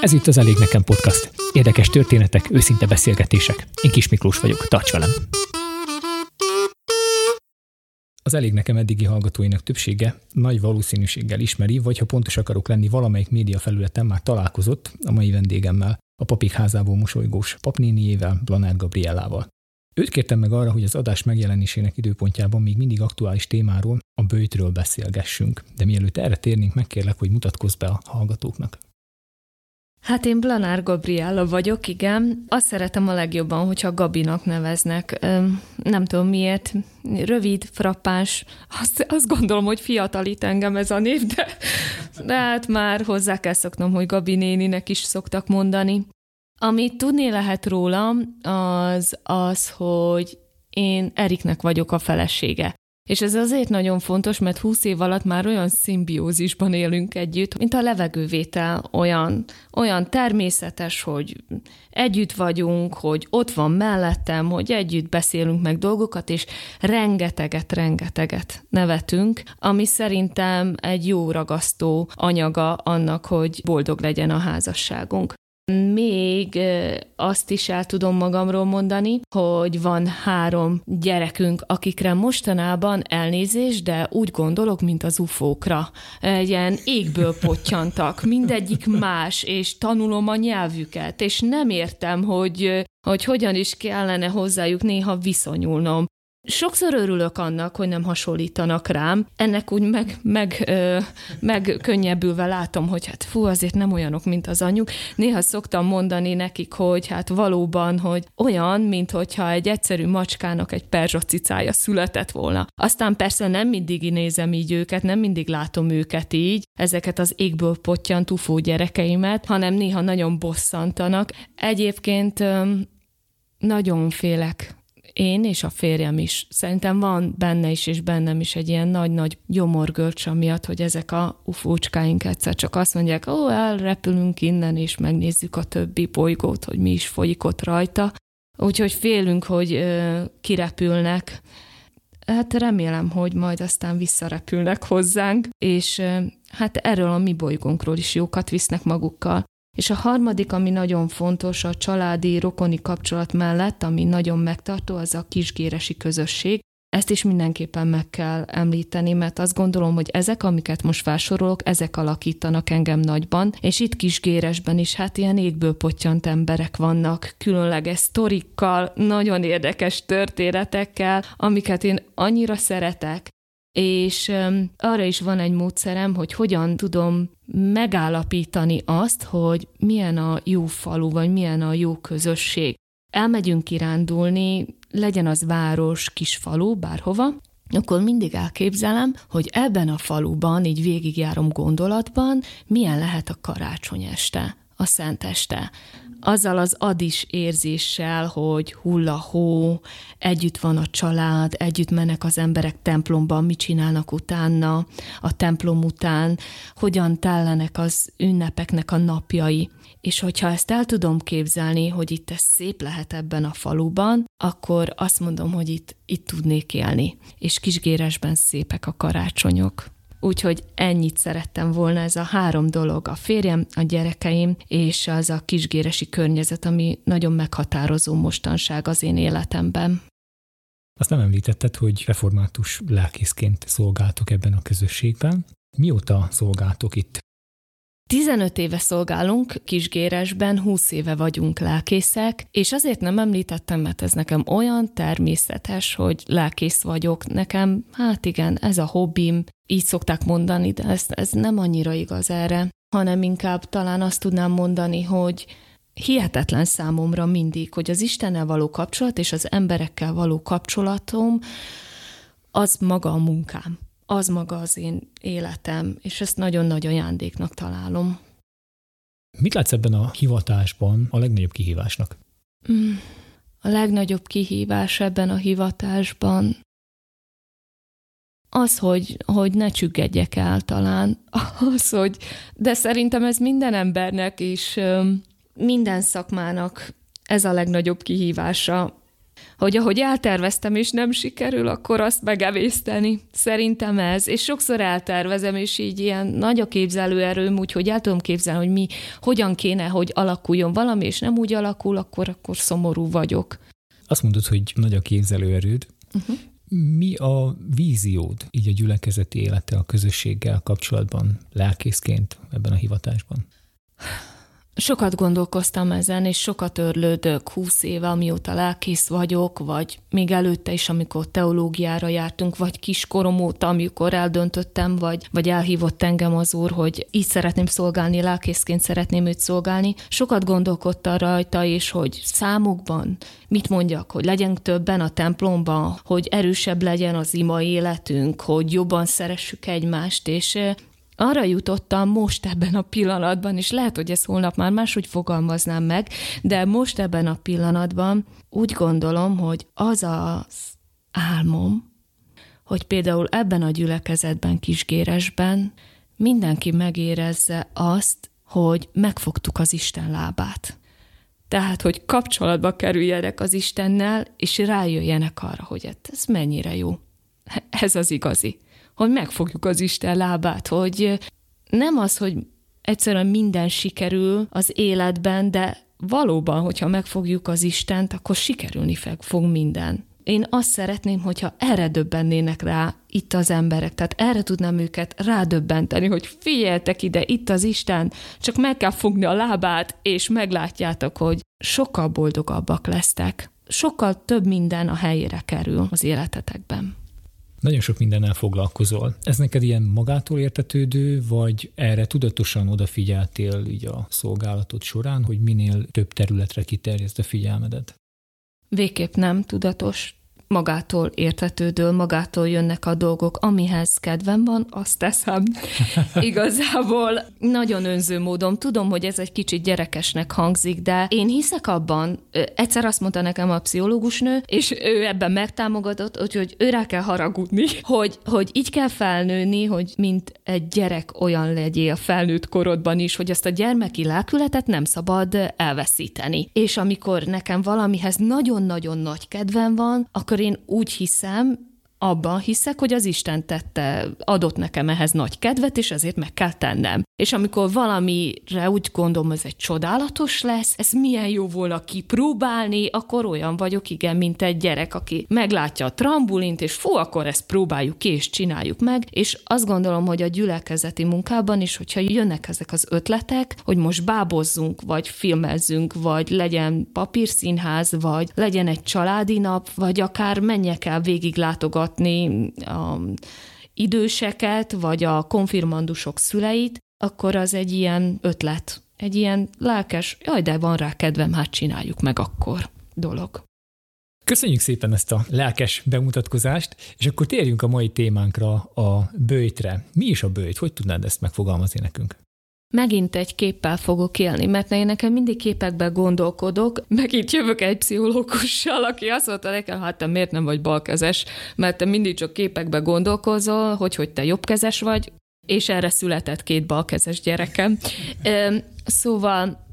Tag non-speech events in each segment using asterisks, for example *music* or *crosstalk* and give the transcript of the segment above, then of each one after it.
Ez itt az Elég Nekem Podcast. Érdekes történetek, őszinte beszélgetések. Én Kis Miklós vagyok, tarts velem! Az Elég Nekem eddigi hallgatóinak többsége nagy valószínűséggel ismeri, vagy ha pontos akarok lenni, valamelyik média felületen már találkozott a mai vendégemmel, a papik házából mosolygós papnéniével, Blanár Gabriellával. Őt kértem meg arra, hogy az adás megjelenésének időpontjában még mindig aktuális témáról, a bőjtről beszélgessünk. De mielőtt erre térnénk, megkérlek, hogy mutatkozz be a hallgatóknak. Hát én Blanár Gabriella vagyok, igen. Azt szeretem a legjobban, hogyha Gabinak neveznek. Nem tudom miért. Rövid, frappáns. Azt, azt gondolom, hogy fiatalít engem ez a név, de, de hát már hozzá kell szoknom, hogy Gabi néninek is szoktak mondani. Amit tudni lehet rólam, az az, hogy én Eriknek vagyok a felesége. És ez azért nagyon fontos, mert 20 év alatt már olyan szimbiózisban élünk együtt, mint a levegővétel olyan, olyan természetes, hogy együtt vagyunk, hogy ott van mellettem, hogy együtt beszélünk meg dolgokat, és rengeteget, rengeteget nevetünk, ami szerintem egy jó ragasztó anyaga annak, hogy boldog legyen a házasságunk. Még azt is el tudom magamról mondani, hogy van három gyerekünk, akikre mostanában elnézés, de úgy gondolok, mint az ufókra. Ilyen égből pottyantak, mindegyik más, és tanulom a nyelvüket, és nem értem, hogy hogy hogyan is kellene hozzájuk néha viszonyulnom. Sokszor örülök annak, hogy nem hasonlítanak rám. Ennek úgy meg, meg, ö, meg könnyebbülve látom, hogy hát fú, azért nem olyanok, mint az anyjuk. Néha szoktam mondani nekik, hogy hát valóban, hogy olyan, mint hogyha egy egyszerű macskának egy perzsacicája született volna. Aztán persze nem mindig nézem így őket, nem mindig látom őket így, ezeket az égből pottyant ufó gyerekeimet, hanem néha nagyon bosszantanak. Egyébként ö, nagyon félek én és a férjem is. Szerintem van benne is, és bennem is egy ilyen nagy-nagy gyomorgörcs miatt, hogy ezek a ufócskáink egyszer csak azt mondják, ó, elrepülünk innen, és megnézzük a többi bolygót, hogy mi is folyik ott rajta. Úgyhogy félünk, hogy ö, kirepülnek. Hát remélem, hogy majd aztán visszarepülnek hozzánk, és ö, hát erről a mi bolygónkról is jókat visznek magukkal. És a harmadik, ami nagyon fontos a családi, rokoni kapcsolat mellett, ami nagyon megtartó, az a kisgéresi közösség. Ezt is mindenképpen meg kell említeni, mert azt gondolom, hogy ezek, amiket most felsorolok, ezek alakítanak engem nagyban, és itt kisgéresben is hát ilyen égből pottyant emberek vannak, különleges sztorikkal, nagyon érdekes történetekkel, amiket én annyira szeretek, és arra is van egy módszerem, hogy hogyan tudom megállapítani azt, hogy milyen a jó falu, vagy milyen a jó közösség. Elmegyünk kirándulni, legyen az város, kis falu, bárhova, akkor mindig elképzelem, hogy ebben a faluban, így végigjárom gondolatban, milyen lehet a karácsony este, a szenteste azzal az adis érzéssel, hogy hull a hó, együtt van a család, együtt mennek az emberek templomban, mit csinálnak utána, a templom után, hogyan tellenek az ünnepeknek a napjai. És hogyha ezt el tudom képzelni, hogy itt ez szép lehet ebben a faluban, akkor azt mondom, hogy itt, itt tudnék élni. És kisgéresben szépek a karácsonyok. Úgyhogy ennyit szerettem volna, ez a három dolog, a férjem, a gyerekeim, és az a kisgéresi környezet, ami nagyon meghatározó mostanság az én életemben. Azt nem említetted, hogy református lelkészként szolgáltok ebben a közösségben. Mióta szolgáltok itt? 15 éve szolgálunk Kisgéresben, 20 éve vagyunk lelkészek, és azért nem említettem, mert ez nekem olyan természetes, hogy lelkész vagyok. Nekem, hát igen, ez a hobbim, így szokták mondani, de ez, ez nem annyira igaz erre, hanem inkább talán azt tudnám mondani, hogy hihetetlen számomra mindig, hogy az Istennel való kapcsolat és az emberekkel való kapcsolatom az maga a munkám az maga az én életem, és ezt nagyon nagy ajándéknak találom. Mit látsz ebben a hivatásban a legnagyobb kihívásnak? Mm, a legnagyobb kihívás ebben a hivatásban az, hogy, hogy ne csüggedjek el talán, *laughs* az, hogy, de szerintem ez minden embernek és minden szakmának ez a legnagyobb kihívása, hogy ahogy elterveztem, és nem sikerül, akkor azt megevészteni. Szerintem ez. És sokszor eltervezem, és így ilyen nagy a képzelőerőm, úgyhogy el tudom képzelni, hogy mi, hogyan kéne, hogy alakuljon valami, és nem úgy alakul, akkor, akkor szomorú vagyok. Azt mondod, hogy nagy a képzelőerőd. Uh-huh. Mi a víziód így a gyülekezeti élete a közösséggel kapcsolatban, lelkészként ebben a hivatásban? Sokat gondolkoztam ezen, és sokat örlődök húsz éve, amióta lelkész vagyok, vagy még előtte is, amikor teológiára jártunk, vagy kiskorom óta, amikor eldöntöttem, vagy, vagy elhívott engem az úr, hogy így szeretném szolgálni, lelkészként szeretném őt szolgálni. Sokat gondolkodta rajta, és hogy számokban mit mondjak, hogy legyen többen a templomban, hogy erősebb legyen az ima életünk, hogy jobban szeressük egymást, és arra jutottam most ebben a pillanatban, és lehet, hogy ezt holnap már máshogy fogalmaznám meg, de most ebben a pillanatban úgy gondolom, hogy az az álmom, hogy például ebben a gyülekezetben, Kisgéresben mindenki megérezze azt, hogy megfogtuk az Isten lábát. Tehát, hogy kapcsolatba kerüljenek az Istennel, és rájöjjenek arra, hogy ez mennyire jó. Ez az igazi hogy megfogjuk az Isten lábát, hogy nem az, hogy egyszerűen minden sikerül az életben, de valóban, hogyha megfogjuk az Istent, akkor sikerülni fog minden. Én azt szeretném, hogyha erre döbbennének rá itt az emberek, tehát erre tudnám őket rádöbbenteni, hogy figyeltek ide, itt az Isten, csak meg kell fogni a lábát, és meglátjátok, hogy sokkal boldogabbak lesztek. Sokkal több minden a helyére kerül az életetekben. Nagyon sok mindennel foglalkozol. Ez neked ilyen magától értetődő, vagy erre tudatosan odafigyeltél így a szolgálatod során, hogy minél több területre kiterjeszd a figyelmedet? Végképp nem tudatos magától értetődő, magától jönnek a dolgok, amihez kedvem van, azt teszem. *laughs* Igazából nagyon önző módon. Tudom, hogy ez egy kicsit gyerekesnek hangzik, de én hiszek abban, egyszer azt mondta nekem a pszichológusnő, és ő ebben megtámogatott, úgyhogy őre kell haragudni, *laughs* hogy, hogy így kell felnőni, hogy mint egy gyerek olyan legyél a felnőtt korodban is, hogy azt a gyermeki lelkületet nem szabad elveszíteni. És amikor nekem valamihez nagyon-nagyon nagy kedvem van, akkor én úgy hiszem, abban hiszek, hogy az Isten tette, adott nekem ehhez nagy kedvet, és ezért meg kell tennem. És amikor valamire úgy gondolom, ez egy csodálatos lesz, ez milyen jó volna kipróbálni, akkor olyan vagyok, igen, mint egy gyerek, aki meglátja a trambulint, és fú, akkor ezt próbáljuk ki, és csináljuk meg. És azt gondolom, hogy a gyülekezeti munkában is, hogyha jönnek ezek az ötletek, hogy most bábozzunk, vagy filmezzünk, vagy legyen papírszínház, vagy legyen egy családi nap, vagy akár menjek el végig látogatni a időseket, vagy a konfirmandusok szüleit, akkor az egy ilyen ötlet, egy ilyen lelkes, jaj, de van rá kedvem, hát csináljuk meg akkor dolog. Köszönjük szépen ezt a lelkes bemutatkozást, és akkor térjünk a mai témánkra, a bőjtre. Mi is a bőjt? Hogy tudnád ezt megfogalmazni nekünk? Megint egy képpel fogok élni, mert én nekem mindig képekben gondolkodok, meg itt jövök egy pszichológussal, aki azt mondta nekem, hát te miért nem vagy balkezes, mert te mindig csak képekben gondolkozol, hogy, hogy te jobbkezes vagy, és erre született két balkezes gyerekem. Szóval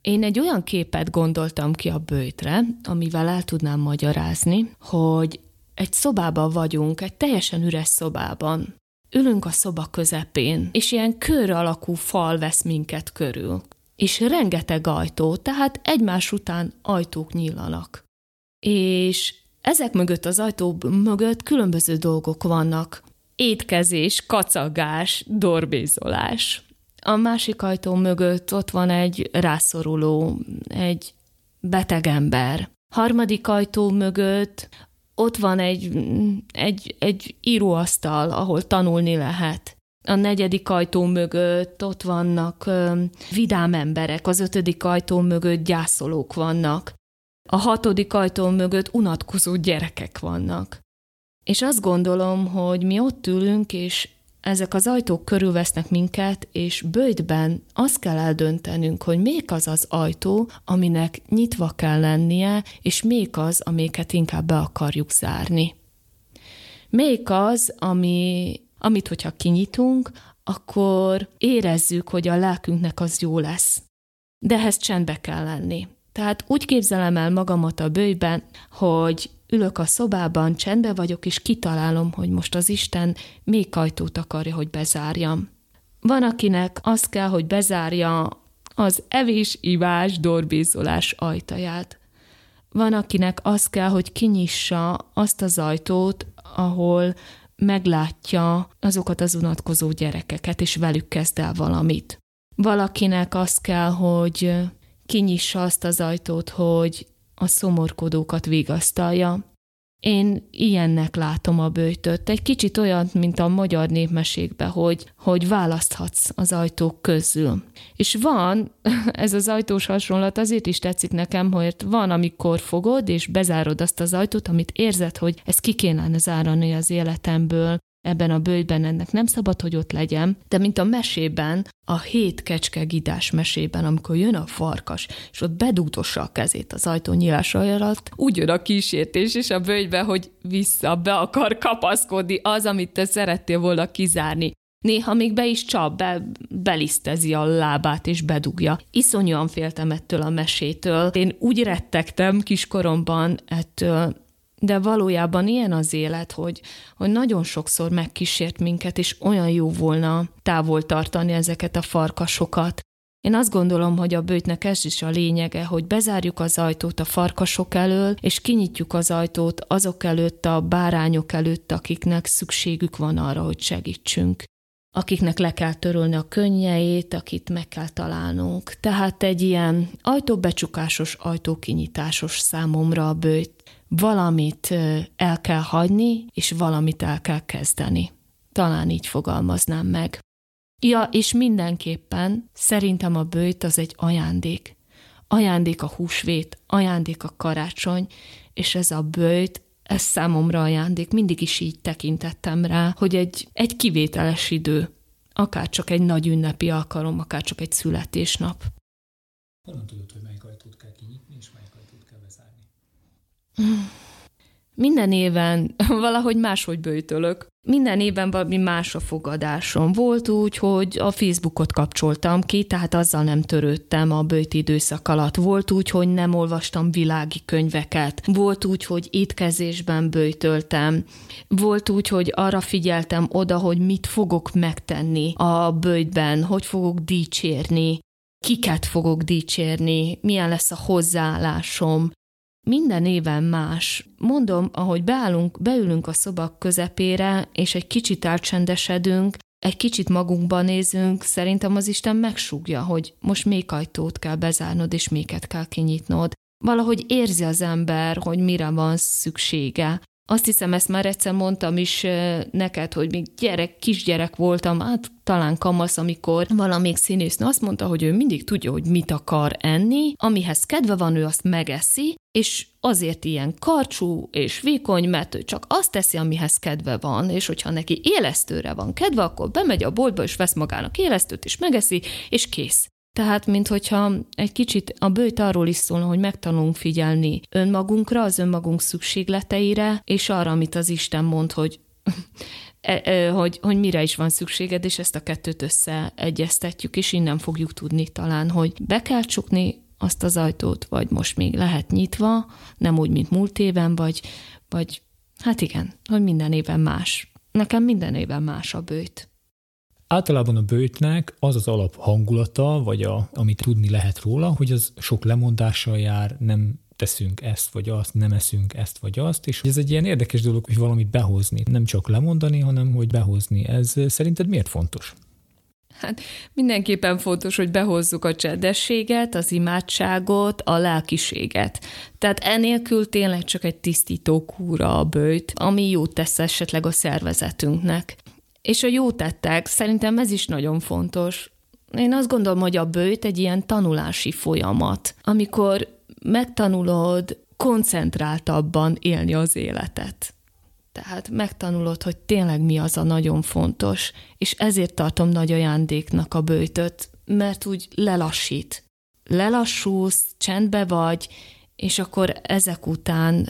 én egy olyan képet gondoltam ki a bőjtre, amivel el tudnám magyarázni, hogy egy szobában vagyunk, egy teljesen üres szobában. Ülünk a szoba közepén, és ilyen kör alakú fal vesz minket körül. És rengeteg ajtó, tehát egymás után ajtók nyílanak. És ezek mögött az ajtó mögött különböző dolgok vannak. Étkezés, kacagás, dorbézolás. A másik ajtó mögött ott van egy rászoruló, egy beteg ember. Harmadik ajtó mögött ott van egy, egy, egy íróasztal, ahol tanulni lehet. A negyedik ajtó mögött ott vannak ö, vidám emberek, az ötödik ajtó mögött gyászolók vannak. A hatodik ajtó mögött unatkozó gyerekek vannak. És azt gondolom, hogy mi ott ülünk, és ezek az ajtók körülvesznek minket, és bőjtben azt kell eldöntenünk, hogy még az az ajtó, aminek nyitva kell lennie, és még az, amiket inkább be akarjuk zárni. Még az, ami, amit hogyha kinyitunk, akkor érezzük, hogy a lelkünknek az jó lesz. De ehhez csendbe kell lenni. Tehát úgy képzelem el magamat a bőjben, hogy ülök a szobában, csendbe vagyok, és kitalálom, hogy most az Isten még ajtót akarja, hogy bezárjam. Van, akinek azt kell, hogy bezárja az evés, ivás, dorbézolás ajtaját. Van, akinek azt kell, hogy kinyissa azt az ajtót, ahol meglátja azokat az unatkozó gyerekeket, és velük kezd el valamit. Valakinek azt kell, hogy kinyissa azt az ajtót, hogy a szomorkodókat vigasztalja. Én ilyennek látom a bőtöt. Egy kicsit olyan, mint a magyar népmesékben, hogy, hogy választhatsz az ajtók közül. És van, *laughs* ez az ajtós hasonlat azért is tetszik nekem, hogy van, amikor fogod és bezárod azt az ajtót, amit érzed, hogy ez ki kéne zárani az életemből, ebben a bőjben ennek nem szabad, hogy ott legyen, de mint a mesében, a hét kecske gidás mesében, amikor jön a farkas, és ott bedugdossa a kezét az ajtó nyílása alatt, úgy jön a kísértés és a bőjbe, hogy vissza be akar kapaszkodni az, amit te szerettél volna kizárni. Néha még be is csap, be, belisztezi a lábát és bedugja. Iszonyúan féltem ettől a mesétől. Én úgy rettegtem kiskoromban ettől, de valójában ilyen az élet, hogy, hogy nagyon sokszor megkísért minket, és olyan jó volna távol tartani ezeket a farkasokat. Én azt gondolom, hogy a bőtnek ez is a lényege, hogy bezárjuk az ajtót a farkasok elől, és kinyitjuk az ajtót azok előtt, a bárányok előtt, akiknek szükségük van arra, hogy segítsünk akiknek le kell törölni a könnyeit, akit meg kell találnunk. Tehát egy ilyen ajtóbecsukásos, ajtókinyitásos számomra a bőt valamit el kell hagyni, és valamit el kell kezdeni. Talán így fogalmaznám meg. Ja, és mindenképpen szerintem a bőjt az egy ajándék. Ajándék a húsvét, ajándék a karácsony, és ez a bőjt, ez számomra ajándék. Mindig is így tekintettem rá, hogy egy, egy kivételes idő, akár csak egy nagy ünnepi alkalom, akár csak egy születésnap. Honnan tudod, hogy melyik ajtót kell kinyitni, és melyik ajtót? Minden éven *laughs* valahogy máshogy bőjtölök. Minden évben valami más a fogadásom. Volt úgy, hogy a Facebookot kapcsoltam ki, tehát azzal nem törődtem a bőti időszak alatt. Volt úgy, hogy nem olvastam világi könyveket. Volt úgy, hogy étkezésben bőjtöltem. Volt úgy, hogy arra figyeltem oda, hogy mit fogok megtenni a bőjtben, hogy fogok dicsérni, kiket fogok dicsérni, milyen lesz a hozzáállásom, minden éven más. Mondom, ahogy beállunk, beülünk a szobak közepére, és egy kicsit elcsendesedünk, egy kicsit magunkba nézünk, szerintem az Isten megsúgja, hogy most még ajtót kell bezárnod, és méket kell kinyitnod. Valahogy érzi az ember, hogy mire van szüksége. Azt hiszem, ezt már egyszer mondtam is neked, hogy még gyerek, kisgyerek voltam, hát talán kamasz, amikor valamelyik színésznő azt mondta, hogy ő mindig tudja, hogy mit akar enni, amihez kedve van, ő azt megeszi, és azért ilyen karcsú és vékony, mert ő csak azt teszi, amihez kedve van, és hogyha neki élesztőre van kedve, akkor bemegy a boltba, és vesz magának élesztőt, és megeszi, és kész. Tehát, minthogyha egy kicsit a bőjt arról is szólna, hogy megtanulunk figyelni önmagunkra, az önmagunk szükségleteire, és arra, amit az Isten mond, hogy *laughs* e, e, hogy, hogy mire is van szükséged, és ezt a kettőt összeegyeztetjük, és innen fogjuk tudni talán, hogy be kell csukni azt az ajtót, vagy most még lehet nyitva, nem úgy, mint múlt éven, vagy, vagy hát igen, hogy minden éven más. Nekem minden éven más a bőjt. Általában a bőtnek az az alap hangulata, vagy a, amit tudni lehet róla, hogy az sok lemondással jár, nem teszünk ezt vagy azt, nem eszünk ezt vagy azt, és ez egy ilyen érdekes dolog, hogy valamit behozni, nem csak lemondani, hanem hogy behozni. Ez szerinted miért fontos? Hát mindenképpen fontos, hogy behozzuk a csendességet, az imádságot, a lelkiséget. Tehát enélkül tényleg csak egy tisztító kúra a bőjt, ami jót tesz esetleg a szervezetünknek. És a jó tettek, szerintem ez is nagyon fontos. Én azt gondolom, hogy a bőjt egy ilyen tanulási folyamat, amikor megtanulod koncentráltabban élni az életet. Tehát megtanulod, hogy tényleg mi az a nagyon fontos, és ezért tartom nagy ajándéknak a bőjtöt, mert úgy lelassít. Lelassulsz, csendbe vagy, és akkor ezek után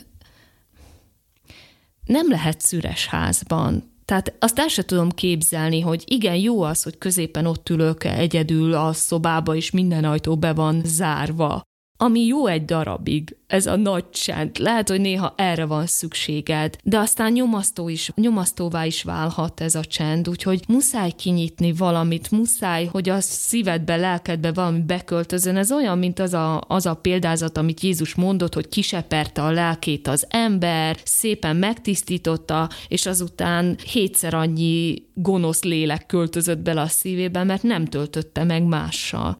nem lehet szüres házban. Tehát azt el sem tudom képzelni, hogy igen, jó az, hogy középen ott ülök egyedül a szobába, és minden ajtó be van zárva. Ami jó egy darabig, ez a nagy csend. Lehet, hogy néha erre van szükséged, de aztán nyomasztó is, nyomasztóvá is válhat ez a csend, úgyhogy muszáj kinyitni valamit, muszáj, hogy a szívedbe, lelkedbe valami beköltözön. Ez olyan, mint az a, az a példázat, amit Jézus mondott, hogy kiseperte a lelkét az ember, szépen megtisztította, és azután hétszer annyi gonosz lélek költözött bele a szívébe, mert nem töltötte meg mással.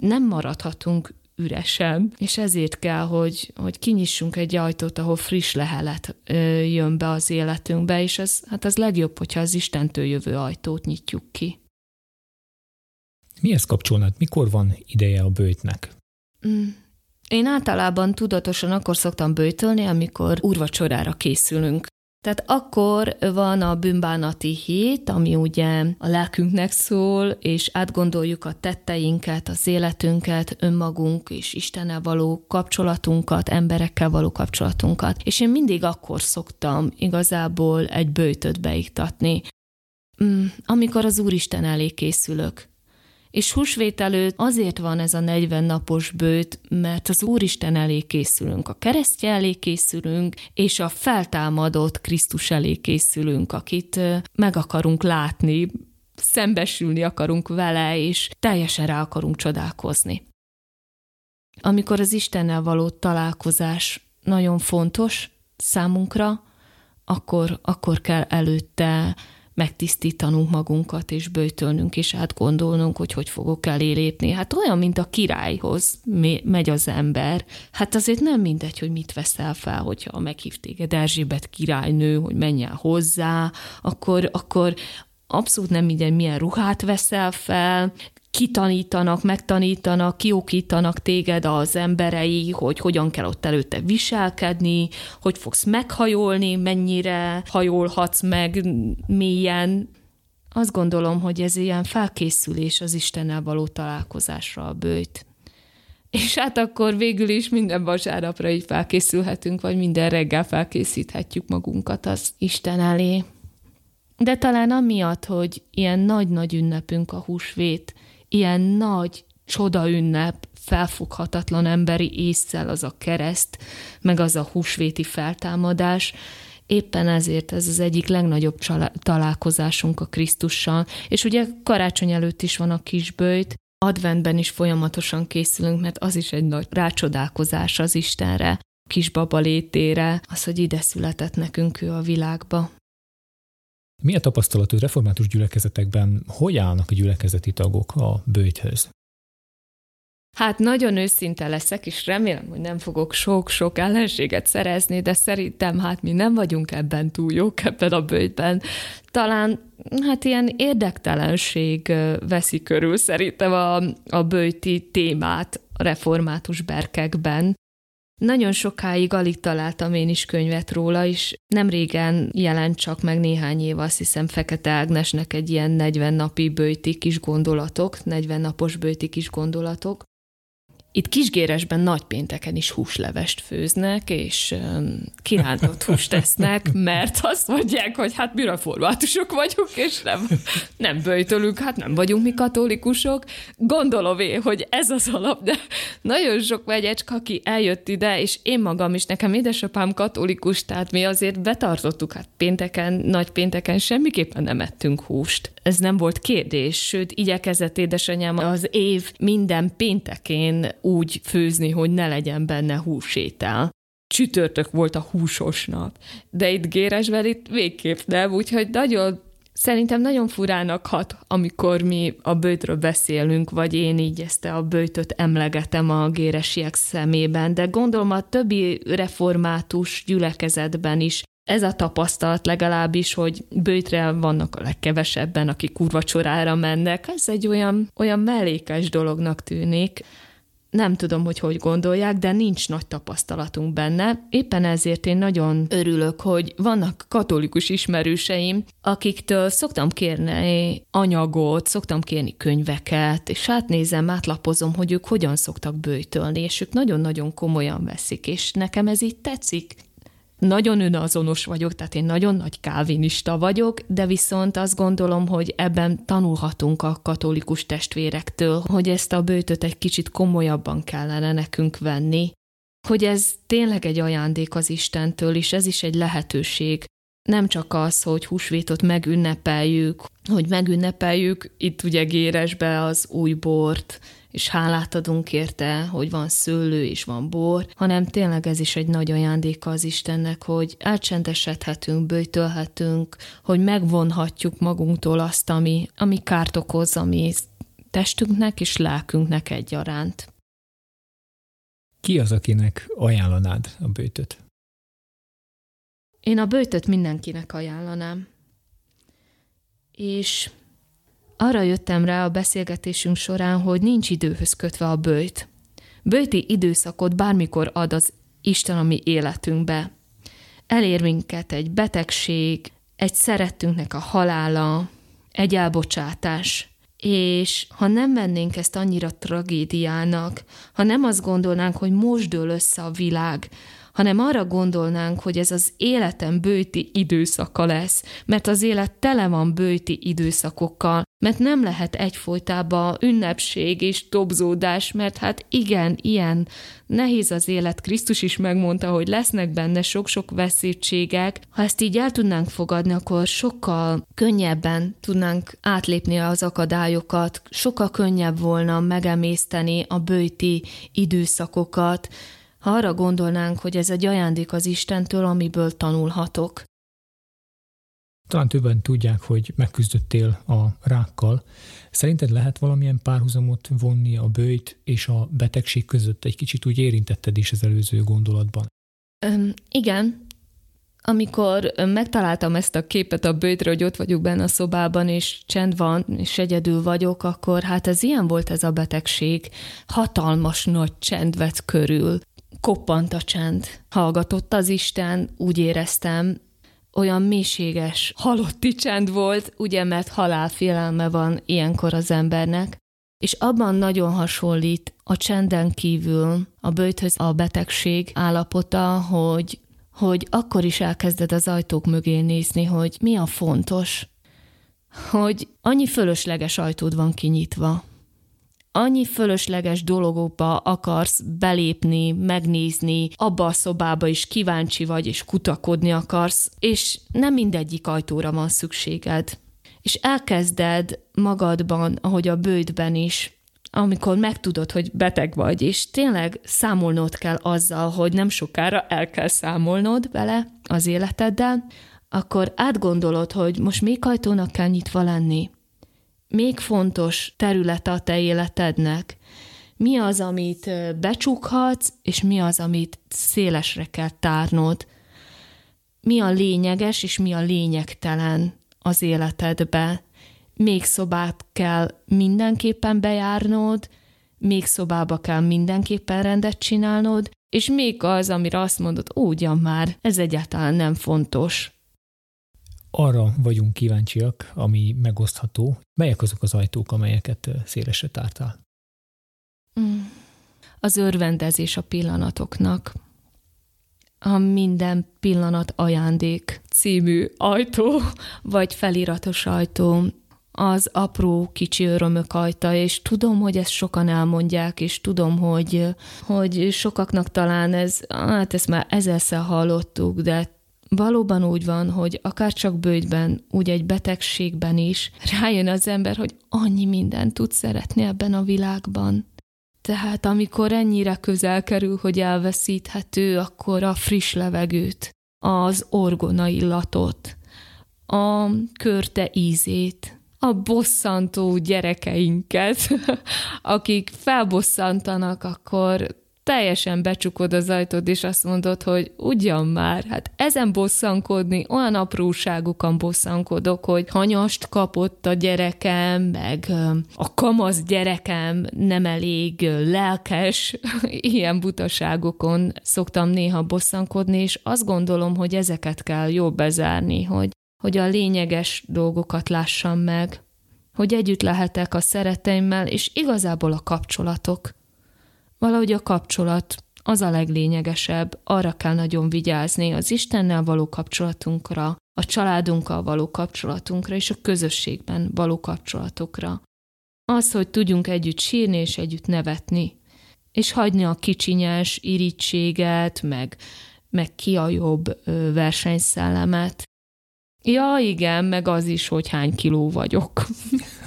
Nem maradhatunk üresen, és ezért kell, hogy, hogy kinyissunk egy ajtót, ahol friss lehelet ö, jön be az életünkbe, és ez, hát az legjobb, hogyha az Istentől jövő ajtót nyitjuk ki. Mihez kapcsolnád? Mikor van ideje a bőjtnek? Mm. Én általában tudatosan akkor szoktam bőjtölni, amikor úrvacsorára készülünk. Tehát akkor van a bűnbánati hét, ami ugye a lelkünknek szól, és átgondoljuk a tetteinket, az életünket, önmagunk és Istennel való kapcsolatunkat, emberekkel való kapcsolatunkat. És én mindig akkor szoktam igazából egy bőtöt beiktatni, mm, amikor az Úristen elé készülök. És húsvét előtt azért van ez a 40 napos bőt, mert az Úristen elé készülünk, a keresztje elé készülünk, és a feltámadott Krisztus elé készülünk, akit meg akarunk látni, szembesülni akarunk vele, és teljesen rá akarunk csodálkozni. Amikor az Istennel való találkozás nagyon fontos számunkra, akkor, akkor kell előtte megtisztítanunk magunkat, és bőtölnünk, és átgondolnunk, hogy hogy fogok elé lépni. Hát olyan, mint a királyhoz megy az ember. Hát azért nem mindegy, hogy mit veszel fel, hogyha meghív téged Erzsébet királynő, hogy menj el hozzá, akkor, akkor abszolút nem mindegy, milyen ruhát veszel fel, kitanítanak, megtanítanak, kiokítanak téged az emberei, hogy hogyan kell ott előtte viselkedni, hogy fogsz meghajolni, mennyire hajolhatsz meg mélyen. Azt gondolom, hogy ez ilyen felkészülés az Istennel való találkozásra a bőjt. És hát akkor végül is minden vasárnapra így felkészülhetünk, vagy minden reggel felkészíthetjük magunkat az Isten elé. De talán amiatt, hogy ilyen nagy-nagy ünnepünk a húsvét, ilyen nagy csoda ünnep, felfoghatatlan emberi észszel az a kereszt, meg az a húsvéti feltámadás, éppen ezért ez az egyik legnagyobb találkozásunk a Krisztussal. És ugye karácsony előtt is van a kisbőjt, adventben is folyamatosan készülünk, mert az is egy nagy rácsodálkozás az Istenre, kisbaba létére, az, hogy ide született nekünk ő a világba. Mi a tapasztalatod református gyülekezetekben? Hogy állnak a gyülekezeti tagok a bőjthöz? Hát nagyon őszinte leszek, és remélem, hogy nem fogok sok-sok ellenséget szerezni, de szerintem hát mi nem vagyunk ebben túl jók ebben a bőjtben. Talán hát ilyen érdektelenség veszi körül szerintem a, a bőjti témát református berkekben. Nagyon sokáig alig találtam én is könyvet róla, és nem régen jelent csak meg néhány év, azt hiszem Fekete Ágnesnek egy ilyen 40 napi bőti kis gondolatok, 40 napos bőti kis gondolatok, itt Kisgéresben nagypénteken is húslevest főznek, és kirántott húst tesznek, mert azt mondják, hogy hát mi reformátusok vagyunk, és nem, nem böjtölünk, hát nem vagyunk mi katolikusok. Gondolom én, hogy ez az alap, de nagyon sok megyecsk, aki eljött ide, és én magam is, nekem édesapám katolikus, tehát mi azért betartottuk, hát pénteken, nagy pénteken semmiképpen nem ettünk húst. Ez nem volt kérdés, sőt, igyekezett édesanyám az év minden péntekén úgy főzni, hogy ne legyen benne húsétel. Csütörtök volt a húsos nap, de itt Géresvel itt végképp nem, úgyhogy nagyon Szerintem nagyon furának hat, amikor mi a bőtről beszélünk, vagy én így ezt a bőtöt emlegetem a géresiek szemében, de gondolom a többi református gyülekezetben is ez a tapasztalat legalábbis, hogy bőtre vannak a legkevesebben, akik kurvacsorára mennek, ez egy olyan, olyan mellékes dolognak tűnik nem tudom, hogy hogy gondolják, de nincs nagy tapasztalatunk benne. Éppen ezért én nagyon örülök, hogy vannak katolikus ismerőseim, akiktől szoktam kérni anyagot, szoktam kérni könyveket, és átnézem, átlapozom, hogy ők hogyan szoktak bőjtölni, és ők nagyon-nagyon komolyan veszik, és nekem ez így tetszik. Nagyon önazonos vagyok, tehát én nagyon nagy kávinista vagyok, de viszont azt gondolom, hogy ebben tanulhatunk a katolikus testvérektől, hogy ezt a bőtöt egy kicsit komolyabban kellene nekünk venni, hogy ez tényleg egy ajándék az Istentől, és ez is egy lehetőség. Nem csak az, hogy húsvétot megünnepeljük, hogy megünnepeljük itt ugye Géresbe az új bort, és hálát adunk érte, hogy van szőlő és van bor, hanem tényleg ez is egy nagy ajándéka az Istennek, hogy elcsendesedhetünk, bőjtölhetünk, hogy megvonhatjuk magunktól azt, ami, ami kárt okoz, ami testünknek és lelkünknek egyaránt. Ki az, akinek ajánlanád a bőtöt? Én a bőtöt mindenkinek ajánlanám. És arra jöttem rá a beszélgetésünk során, hogy nincs időhöz kötve a bőjt. Bőti időszakot bármikor ad az Isten a mi életünkbe. Elér minket egy betegség, egy szerettünknek a halála, egy elbocsátás. És ha nem vennénk ezt annyira tragédiának, ha nem azt gondolnánk, hogy most dől össze a világ, hanem arra gondolnánk, hogy ez az életem bőti időszaka lesz, mert az élet tele van bőti időszakokkal, mert nem lehet egyfolytában ünnepség és tobzódás, mert hát igen, ilyen nehéz az élet. Krisztus is megmondta, hogy lesznek benne sok-sok veszítségek. Ha ezt így el tudnánk fogadni, akkor sokkal könnyebben tudnánk átlépni az akadályokat, sokkal könnyebb volna megemészteni a bőti időszakokat, ha arra gondolnánk, hogy ez egy ajándék az Istentől, amiből tanulhatok. Talán többen tudják, hogy megküzdöttél a rákkal. Szerinted lehet valamilyen párhuzamot vonni a bőjt és a betegség között? Egy kicsit úgy érintetted is az előző gondolatban. Üm, igen. Amikor megtaláltam ezt a képet a bőjtről, hogy ott vagyok benne a szobában, és csend van, és egyedül vagyok, akkor hát ez ilyen volt ez a betegség. Hatalmas nagy csend vett körül koppant a csend. Hallgatott az Isten, úgy éreztem, olyan mélységes, halotti csend volt, ugye, mert halálfélelme van ilyenkor az embernek, és abban nagyon hasonlít a csenden kívül a bőthöz a betegség állapota, hogy, hogy akkor is elkezded az ajtók mögé nézni, hogy mi a fontos, hogy annyi fölösleges ajtód van kinyitva, annyi fölösleges dologokba akarsz belépni, megnézni, abba a szobába is kíváncsi vagy, és kutakodni akarsz, és nem mindegyik ajtóra van szükséged. És elkezded magadban, ahogy a bődben is, amikor megtudod, hogy beteg vagy, és tényleg számolnod kell azzal, hogy nem sokára el kell számolnod vele az életeddel, akkor átgondolod, hogy most még ajtónak kell nyitva lenni, még fontos terület a te életednek? Mi az, amit becsukhatsz, és mi az, amit szélesre kell tárnod? Mi a lényeges, és mi a lényegtelen az életedbe? Még szobát kell mindenképpen bejárnod, még szobába kell mindenképpen rendet csinálnod, és még az, amire azt mondod, ugyan már, ez egyáltalán nem fontos arra vagyunk kíváncsiak, ami megosztható. Melyek azok az ajtók, amelyeket szélesre tártál? Mm. Az örvendezés a pillanatoknak. A minden pillanat ajándék című ajtó, vagy feliratos ajtó, az apró kicsi örömök ajta, és tudom, hogy ezt sokan elmondják, és tudom, hogy, hogy sokaknak talán ez, hát ezt már ezerszer hallottuk, de valóban úgy van, hogy akár csak bőjtben, úgy egy betegségben is rájön az ember, hogy annyi mindent tud szeretni ebben a világban. Tehát amikor ennyire közel kerül, hogy elveszíthető, akkor a friss levegőt, az orgona illatot, a körte ízét, a bosszantó gyerekeinket, *laughs* akik felbosszantanak, akkor teljesen becsukod az ajtód, és azt mondod, hogy ugyan már, hát ezen bosszankodni, olyan apróságokon bosszankodok, hogy hanyast kapott a gyerekem, meg a kamasz gyerekem nem elég lelkes, *laughs* ilyen butaságokon szoktam néha bosszankodni, és azt gondolom, hogy ezeket kell jobb bezárni, hogy, hogy a lényeges dolgokat lássam meg, hogy együtt lehetek a szereteimmel, és igazából a kapcsolatok valahogy a kapcsolat az a leglényegesebb, arra kell nagyon vigyázni az Istennel való kapcsolatunkra, a családunkkal való kapcsolatunkra és a közösségben való kapcsolatokra. Az, hogy tudjunk együtt sírni és együtt nevetni, és hagyni a kicsinyes irítséget, meg, meg ki a jobb versenyszellemet. Ja, igen, meg az is, hogy hány kiló vagyok. *laughs*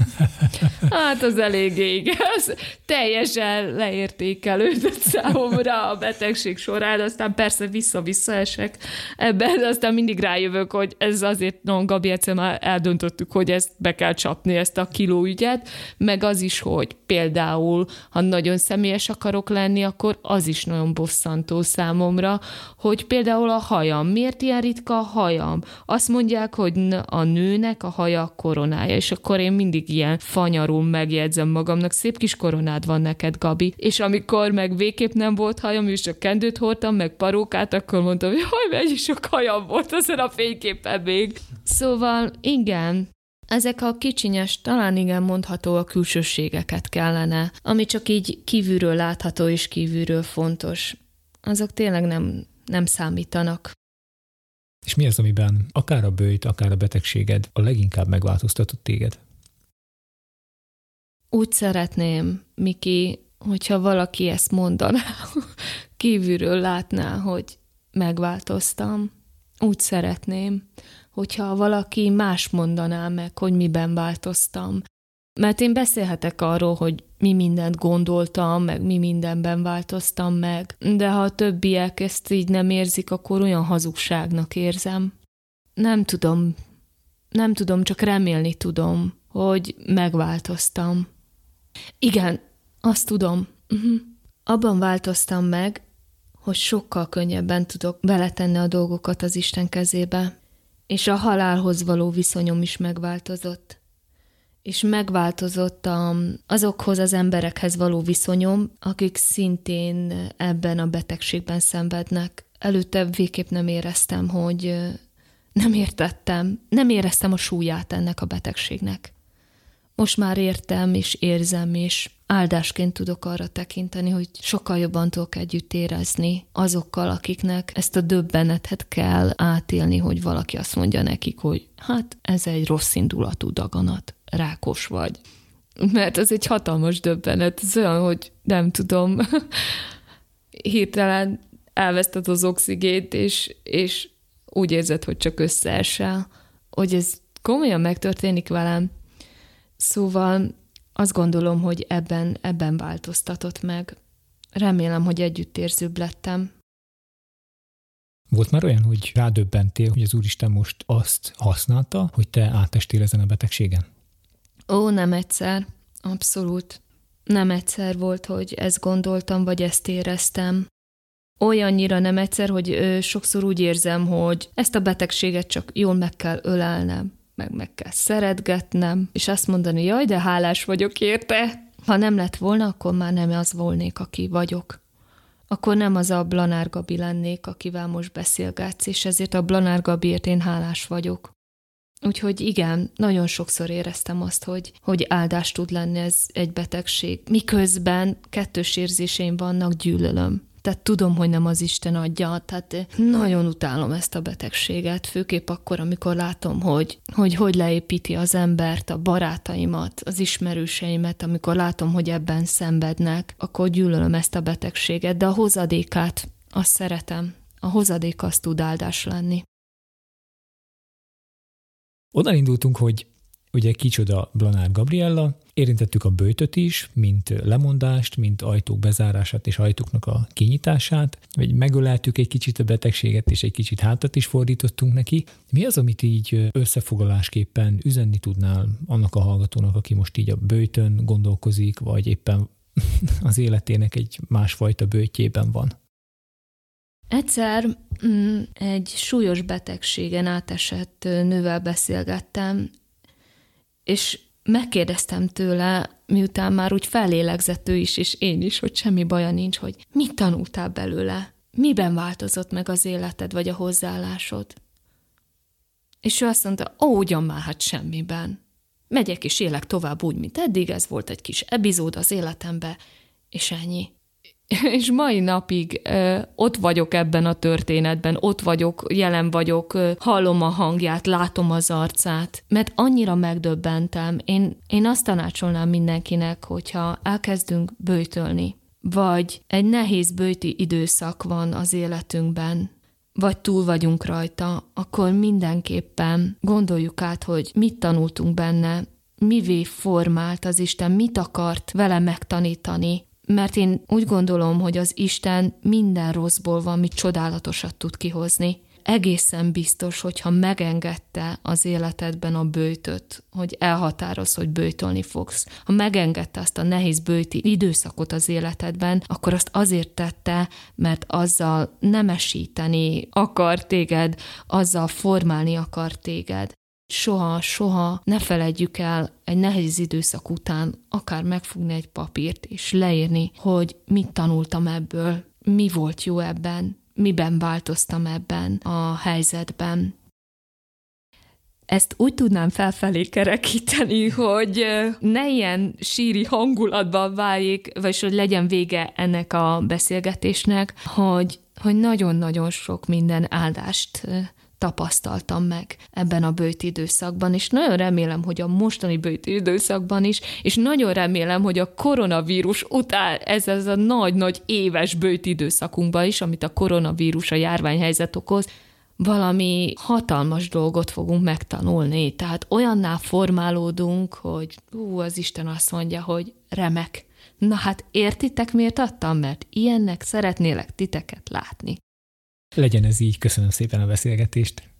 hát az eléggé igaz. Teljesen leértékelődött számomra a betegség során, aztán persze vissza-vissza esek ebben, aztán mindig rájövök, hogy ez azért, no, Gabi, egyszer már eldöntöttük, hogy ezt be kell csapni, ezt a kilóügyet, meg az is, hogy például, ha nagyon személyes akarok lenni, akkor az is nagyon bosszantó számomra, hogy például a hajam, miért ilyen ritka a hajam? Azt mondják, hogy a nőnek a haja koronája, és akkor én mindig ilyen fanyarul megjegyzem magamnak, szép kis koronád van neked, Gabi. És amikor meg végképp nem volt hajam, és csak kendőt hordtam, meg parókát, akkor mondtam, hogy haj, mennyi sok hajam volt azon a fényképpen még. Szóval igen, ezek a kicsinyes, talán igen mondható a külsőségeket kellene, ami csak így kívülről látható és kívülről fontos. Azok tényleg nem, nem számítanak. És mi az, amiben akár a bőjt, akár a betegséged a leginkább megváltoztatott téged? Úgy szeretném, Miki, hogyha valaki ezt mondaná, *laughs* kívülről látná, hogy megváltoztam. Úgy szeretném, hogyha valaki más mondaná meg, hogy miben változtam. Mert én beszélhetek arról, hogy mi mindent gondoltam, meg mi mindenben változtam meg, de ha a többiek ezt így nem érzik, akkor olyan hazugságnak érzem. Nem tudom, nem tudom, csak remélni tudom, hogy megváltoztam. Igen, azt tudom. Uh-huh. Abban változtam meg, hogy sokkal könnyebben tudok beletenni a dolgokat az Isten kezébe, és a halálhoz való viszonyom is megváltozott. És megváltozott a, azokhoz az emberekhez való viszonyom, akik szintén ebben a betegségben szenvednek. Előtte végképp nem éreztem, hogy nem értettem, nem éreztem a súlyát ennek a betegségnek. Most már értem és érzem, és áldásként tudok arra tekinteni, hogy sokkal jobban tudok együtt érezni azokkal, akiknek ezt a döbbenetet kell átélni, hogy valaki azt mondja nekik, hogy hát ez egy rossz indulatú daganat, rákos vagy. Mert ez egy hatalmas döbbenet, ez olyan, hogy nem tudom, *laughs* hirtelen elveszted az oxigént, és, és úgy érzed, hogy csak összeesel, hogy ez komolyan megtörténik velem, Szóval azt gondolom, hogy ebben, ebben változtatott meg. Remélem, hogy együttérzőbb lettem. Volt már olyan, hogy rádöbbentél, hogy az Úristen most azt használta, hogy te átestél ezen a betegségen? Ó, nem egyszer. Abszolút. Nem egyszer volt, hogy ezt gondoltam, vagy ezt éreztem. Olyannyira nem egyszer, hogy ö, sokszor úgy érzem, hogy ezt a betegséget csak jól meg kell ölelnem meg meg kell szeretgetnem, és azt mondani, jaj, de hálás vagyok érte. Ha nem lett volna, akkor már nem az volnék, aki vagyok. Akkor nem az a Blanár Gabi lennék, akivel most beszélgetsz, és ezért a Blanár Gabiért én hálás vagyok. Úgyhogy igen, nagyon sokszor éreztem azt, hogy, hogy áldás tud lenni ez egy betegség. Miközben kettős érzéseim vannak, gyűlölöm. Tehát tudom, hogy nem az Isten adja, tehát nagyon utálom ezt a betegséget, főképp akkor, amikor látom, hogy hogy, hogy leépíti az embert, a barátaimat, az ismerőseimet, amikor látom, hogy ebben szenvednek, akkor gyűlölöm ezt a betegséget, de a hozadékát azt szeretem. A hozadék az tud áldás lenni. Onnan indultunk, hogy ugye kicsoda Blanár Gabriella, Érintettük a bőtöt is, mint lemondást, mint ajtók bezárását és ajtóknak a kinyitását, vagy megöleltük egy kicsit a betegséget, és egy kicsit hátat is fordítottunk neki. Mi az, amit így összefoglalásképpen üzenni tudnál annak a hallgatónak, aki most így a bőtön gondolkozik, vagy éppen *laughs* az életének egy másfajta bőtjében van? Egyszer mm, egy súlyos betegségen átesett nővel beszélgettem, és megkérdeztem tőle, miután már úgy felélegzett ő is, és én is, hogy semmi baja nincs, hogy mit tanultál belőle? Miben változott meg az életed, vagy a hozzáállásod? És ő azt mondta, ó, ugyan már, hát semmiben. Megyek és élek tovább úgy, mint eddig, ez volt egy kis epizód az életembe, és ennyi. *laughs* és mai napig ott vagyok ebben a történetben, ott vagyok, jelen vagyok, hallom a hangját, látom az arcát, mert annyira megdöbbentem. Én, én azt tanácsolnám mindenkinek, hogyha elkezdünk bőjtölni, vagy egy nehéz bőti időszak van az életünkben, vagy túl vagyunk rajta, akkor mindenképpen gondoljuk át, hogy mit tanultunk benne, mivé formált az Isten, mit akart vele megtanítani, mert én úgy gondolom, hogy az Isten minden rosszból van, mit csodálatosat tud kihozni. Egészen biztos, hogyha megengedte az életedben a bőtöt, hogy elhatároz, hogy bőtölni fogsz. Ha megengedte azt a nehéz bőti időszakot az életedben, akkor azt azért tette, mert azzal nemesíteni akar téged, azzal formálni akar téged soha, soha ne feledjük el egy nehéz időszak után akár megfogni egy papírt és leírni, hogy mit tanultam ebből, mi volt jó ebben, miben változtam ebben a helyzetben. Ezt úgy tudnám felfelé kerekíteni, hogy ne ilyen síri hangulatban váljék, vagy hogy legyen vége ennek a beszélgetésnek, hogy, hogy nagyon-nagyon sok minden áldást tapasztaltam meg ebben a bőti időszakban, és nagyon remélem, hogy a mostani bőti időszakban is, és nagyon remélem, hogy a koronavírus után ez az a nagy-nagy éves bőti időszakunkban is, amit a koronavírus, a járványhelyzet okoz, valami hatalmas dolgot fogunk megtanulni. Tehát olyanná formálódunk, hogy ú, az Isten azt mondja, hogy remek. Na hát értitek, miért adtam? Mert ilyennek szeretnélek titeket látni. Legyen ez így, köszönöm szépen a beszélgetést.